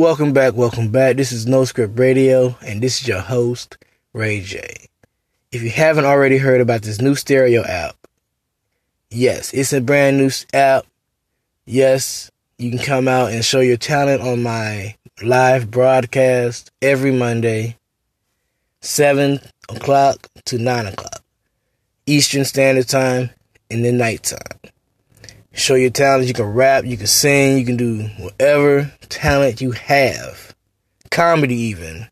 Welcome back, welcome back. This is No Script Radio, and this is your host, Ray J. If you haven't already heard about this new stereo app, yes, it's a brand new app. Yes, you can come out and show your talent on my live broadcast every Monday, 7 o'clock to 9 o'clock, Eastern Standard Time in the nighttime. Show your talent. You can rap, you can sing, you can do whatever talent you have. Comedy, even.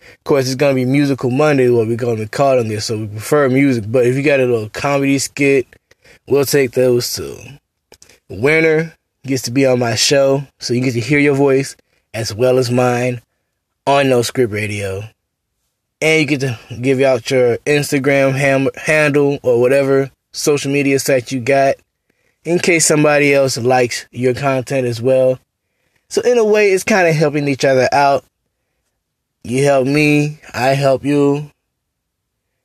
Of course, it's gonna be musical Monday, what we're gonna be calling this, So we prefer music, but if you got a little comedy skit, we'll take those too. winner gets to be on my show, so you get to hear your voice as well as mine on No Script Radio, and you get to give out your Instagram ham- handle or whatever social media site you got in case somebody else likes your content as well. So in a way, it's kind of helping each other out. You help me, I help you.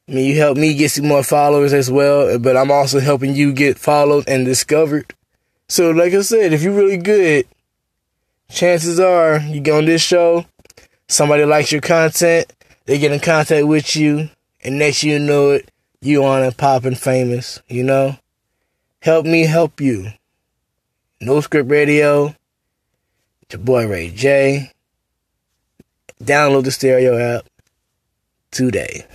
I mean, you help me get some more followers as well, but I'm also helping you get followed and discovered. So, like I said, if you're really good, chances are you go on this show, somebody likes your content, they get in contact with you, and next you know it, you on and popping famous, you know? Help me help you. No Script Radio. It's your boy Ray J. Download the stereo app today.